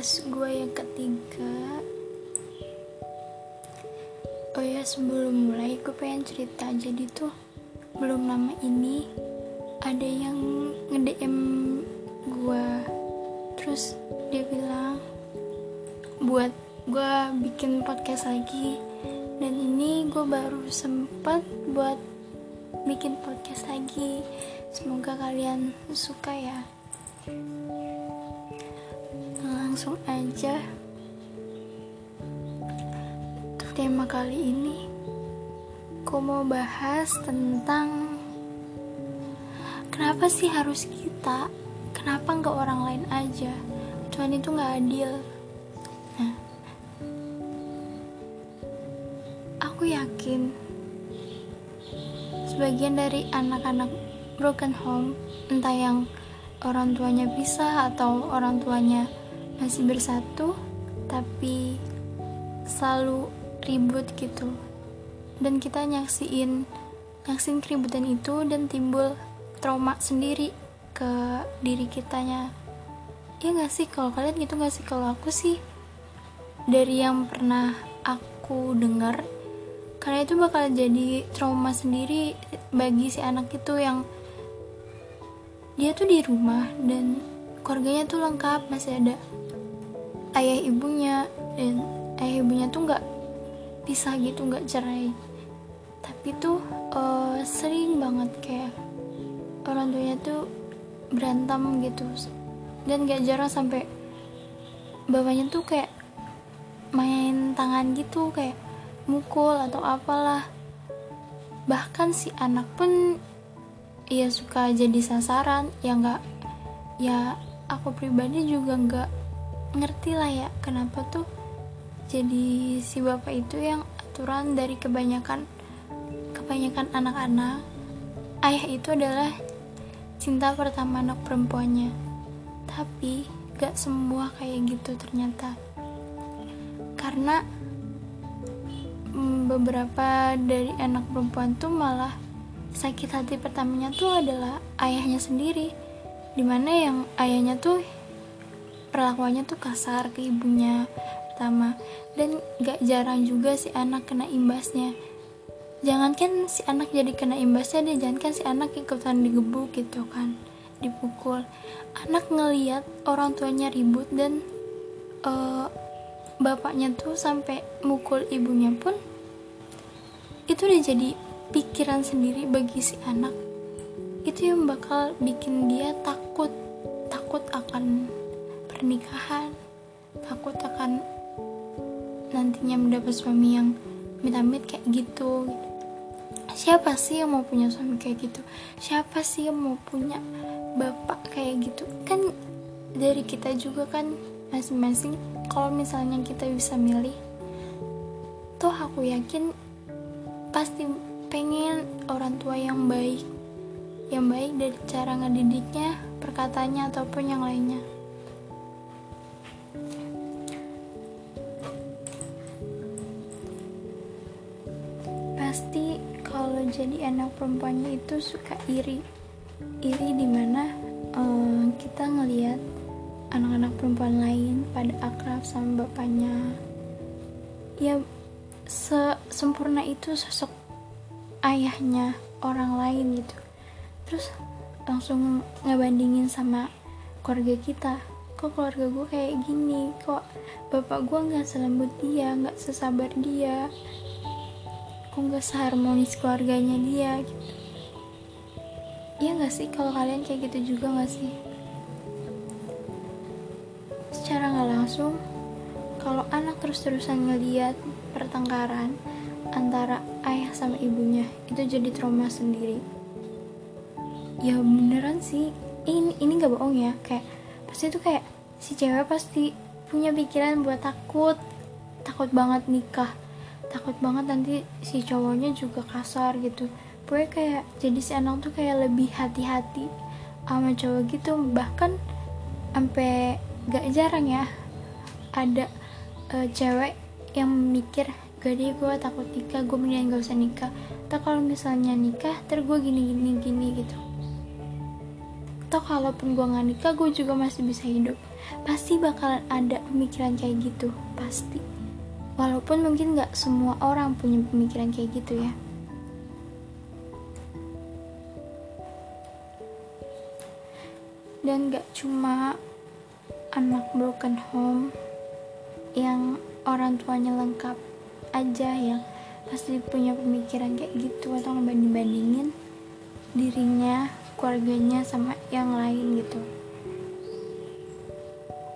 podcast gue yang ketiga. Oh ya sebelum mulai gue pengen cerita Jadi tuh. Belum lama ini Ada yang nge-DM gue Terus dia bilang Buat gue bikin podcast lagi. Dan ini gue baru sempat buat bikin podcast lagi. Semoga kalian suka ya langsung aja. Untuk tema kali ini aku mau bahas tentang kenapa sih harus kita kenapa nggak orang lain aja? Tuhan itu nggak adil. Nah aku yakin sebagian dari anak-anak broken home entah yang orang tuanya bisa atau orang tuanya masih bersatu tapi selalu ribut gitu. Dan kita nyaksiin nyaksiin keributan itu dan timbul trauma sendiri ke diri kitanya. Ya gak sih? Kalau kalian gitu gak sih? Kalau aku sih dari yang pernah aku dengar karena itu bakal jadi trauma sendiri bagi si anak itu yang dia tuh di rumah dan keluarganya tuh lengkap masih ada ayah ibunya dan ayah ibunya tuh nggak pisah gitu nggak cerai. Tapi tuh uh, sering banget kayak orang tuanya tuh berantem gitu. Dan gak jarang sampai bapaknya tuh kayak main tangan gitu kayak mukul atau apalah. Bahkan si anak pun ya suka jadi sasaran ya nggak ya aku pribadi juga nggak ngerti lah ya kenapa tuh jadi si bapak itu yang aturan dari kebanyakan kebanyakan anak-anak. Ayah itu adalah cinta pertama anak perempuannya. Tapi gak semua kayak gitu ternyata. Karena mm, beberapa dari anak perempuan tuh malah sakit hati pertamanya tuh adalah ayahnya sendiri di mana yang ayahnya tuh perlakuannya tuh kasar ke ibunya pertama. Dan gak jarang juga si anak kena imbasnya. Jangankan si anak jadi kena imbasnya dia jangankan si anak ikutan digebuk gitu kan dipukul. Anak ngeliat orang tuanya ribut dan uh, bapaknya tuh sampai mukul ibunya pun itu udah jadi pikiran sendiri bagi si anak. Itu yang bakal bikin dia akan pernikahan. Takut akan nantinya mendapat suami yang amit-amit kayak gitu, siapa sih yang mau punya suami kayak gitu? Siapa sih yang mau punya bapak kayak gitu? Kan dari kita juga kan masing-masing. Kalau misalnya kita bisa milih toh aku yakin pasti pengen orang tua yang baik. Yang baik dari cara ngedidiknya perkataannya ataupun yang lainnya jadi anak perempuannya itu suka iri. Iri di mana uh, kita ngelihat anak-anak perempuan lain pada akrab sama bapaknya. Ya se sempurna itu sosok ayahnya orang lain gitu. Terus langsung ngebandingin sama keluarga kita. Kok keluarga gue kayak gini? Kok bapak gue nggak selembut dia nggak sesabar dia kok nggak seharmonis keluarganya dia gitu. Iya nggak sih? Kalau kalian kayak gitu juga nggak sih? Secara nggak langsung kalau anak terus-terusan ngeliat pertengkaran antara ayah sama ibunya itu jadi trauma sendiri. Ya beneran sih. Ini ini nggak bohong ya. Kayak pasti itu kayak si cewek pasti punya pikiran buat takut takut banget nikah takut banget nanti si cowoknya juga kasar gitu. Pokoknya kayak jadi si anak tuh kayak lebih hati-hati sama cowok gitu. Bahkan sampai gak jarang ya ada uh, cewek yang mikir gak deh gue takut nikah gue mendingan gak usah nikah. Tak kalau misalnya nikah ter gue gini gini gini gitu. Atau kalaupun gue nggak nikah gue juga masih bisa hidup. Pasti bakalan ada pemikiran kayak gitu. Pasti walaupun mungkin nggak semua orang punya pemikiran kayak gitu ya. Dan gak cuma anak broken home yang orang tuanya lengkap aja yang pasti punya pemikiran kayak gitu atau ngebanding-bandingin dirinya keluarganya sama yang lain gitu.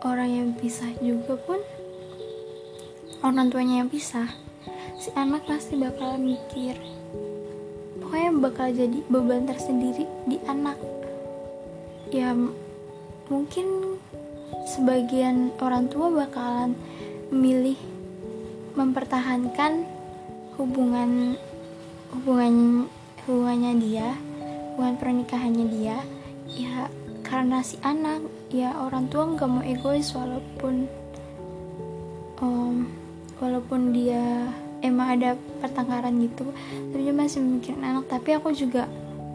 Orang yang pisah juga pun orang tuanya yang pisah. Si anak pasti bakal mikir pokoknya bakal jadi beban tersendiri di anak. Ya mungkin sebagian orang tua bakalan memilih mempertahankan hubungan hubungan hubungannya dia hubungan pernikahannya dia. Ya karena si anak ya orang tua nggak mau egois walaupun um, walaupun dia emang ada pertengkaran gitu tapi dia masih memikirin anak. Tapi aku juga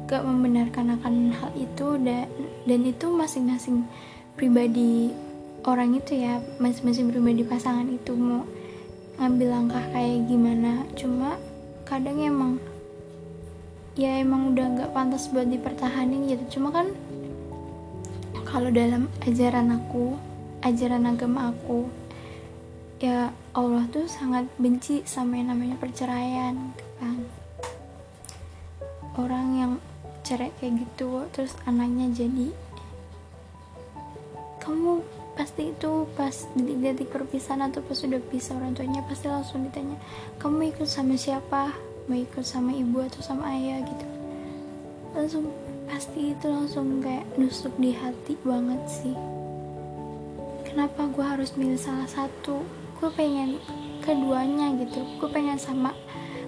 gak membenarkan akan hal itu dan dan itu masing-masing pribadi orang itu ya masing-masing pribadi pasangan itu mau ngambil langkah kayak gimana. Cuma kadang emang ya emang udah gak pantas buat dipertahanin gitu. Cuma kan kalau dalam ajaran aku ajaran agama aku ya Allah tuh sangat benci sama yang namanya perceraian kan? Orang yang cerai kayak gitu terus anaknya jadi kamu pasti itu pas detik-detik perpisahan atau pas sudah pisah orang tuanya pasti langsung ditanya kamu ikut sama siapa? Mau ikut sama ibu atau sama ayah? gitu. Langsung pasti itu langsung kayak nusuk di hati banget sih. Kenapa gue harus milih salah satu gue pengen keduanya gitu. Gue pengen sama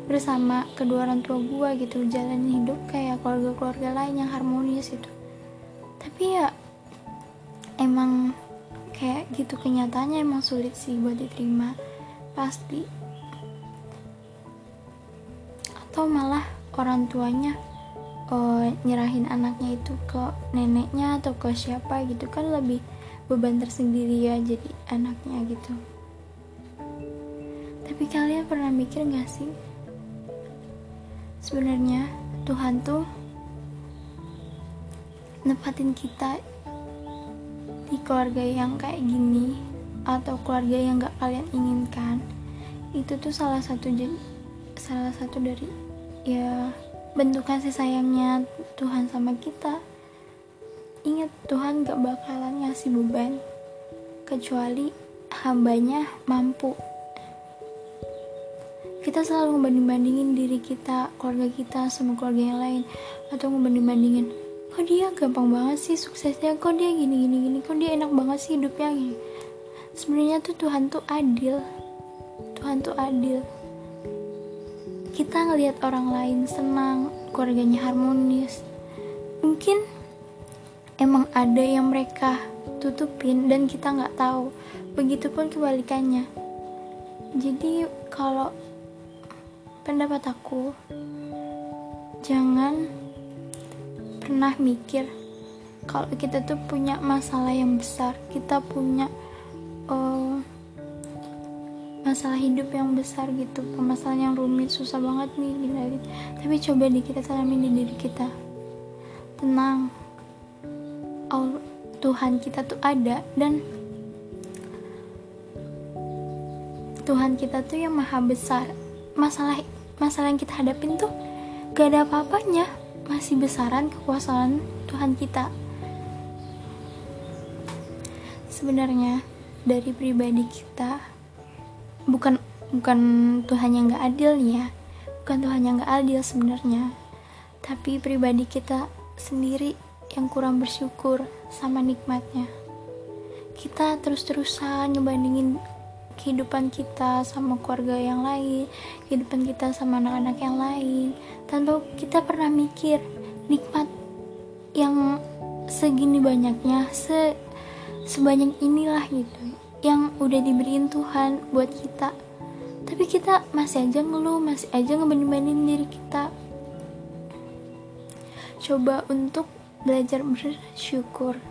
bersama kedua orang tua gue gitu jalan hidup kayak keluarga-keluarga lain yang harmonis itu tapi ya emang kayak gitu kenyataannya emang sulit sih buat diterima. Pasti. Atau malah orang tuanya oh, nyerahin anaknya itu ke neneknya atau ke siapa gitu. Kan lebih beban tersendiri ya jadi anaknya gitu tapi kalian pernah mikir gak sih? Sebenarnya Tuhan tuh nepatin kita di keluarga yang kayak gini atau keluarga yang gak kalian inginkan. Itu tuh salah satu salah satu dari ya bentuk kasih sayangnya Tuhan sama kita. Ingat Tuhan gak bakalan ngasih beban kecuali hambanya mampu kita selalu ngebanding-bandingin diri kita, keluarga kita sama keluarga yang lain. Atau ngebanding-bandingin kok dia gampang banget sih suksesnya? Kok dia gini gini gini? Kok dia enak banget sih hidupnya? Sebenarnya tuh Tuhan tuh adil. Tuhan tuh adil. Kita ngelihat orang lain senang keluarganya harmonis. Mungkin emang ada yang mereka tutupin dan kita nggak tahu. Begitupun kebalikannya. Jadi kalau pendapat aku jangan pernah mikir kalau kita tuh punya masalah yang besar. Kita punya uh, masalah hidup yang besar gitu. Permasalahan yang rumit susah banget nih gini tapi coba deh kita tanamin di diri kita. Tenang. Allah, Tuhan kita tuh ada dan Tuhan kita tuh yang maha besar masalah masalah yang kita hadapin tuh gak ada apa-apanya. Masih besaran kekuasaan Tuhan kita. Sebenarnya dari pribadi kita bukan bukan Tuhan yang gak adil ya. Bukan Tuhan yang gak adil sebenarnya. Tapi pribadi kita sendiri yang kurang bersyukur sama nikmatnya. Kita terus-terusan ngebandingin kehidupan kita sama keluarga yang lain, kehidupan kita sama anak-anak yang lain, tanpa kita pernah mikir nikmat yang segini banyaknya, se sebanyak inilah gitu, yang udah diberiin Tuhan buat kita. Tapi kita masih aja ngeluh, masih aja ngebanding-bandingin diri kita. Coba untuk belajar bersyukur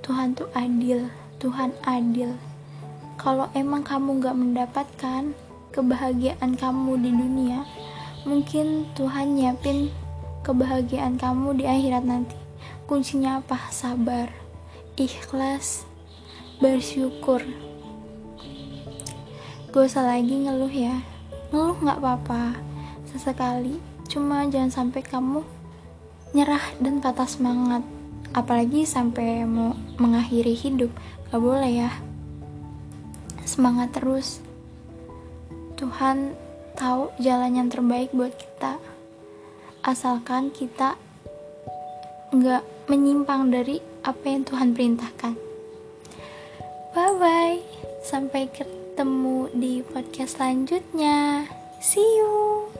Tuhan tuh adil Tuhan adil kalau emang kamu gak mendapatkan kebahagiaan kamu di dunia mungkin Tuhan nyiapin kebahagiaan kamu di akhirat nanti. Kuncinya apa? Sabar ikhlas bersyukur. Gak usah lagi ngeluh ya. Ngeluh gak apa-apa sesekali. Cuma jangan sampai kamu nyerah dan patah semangat. Apalagi sampai mau mengakhiri hidup. Gak boleh ya semangat terus. Tuhan tahu jalan yang terbaik buat kita. Asalkan kita nggak menyimpang dari apa yang Tuhan perintahkan. Bye bye sampai ketemu di podcast selanjutnya. See you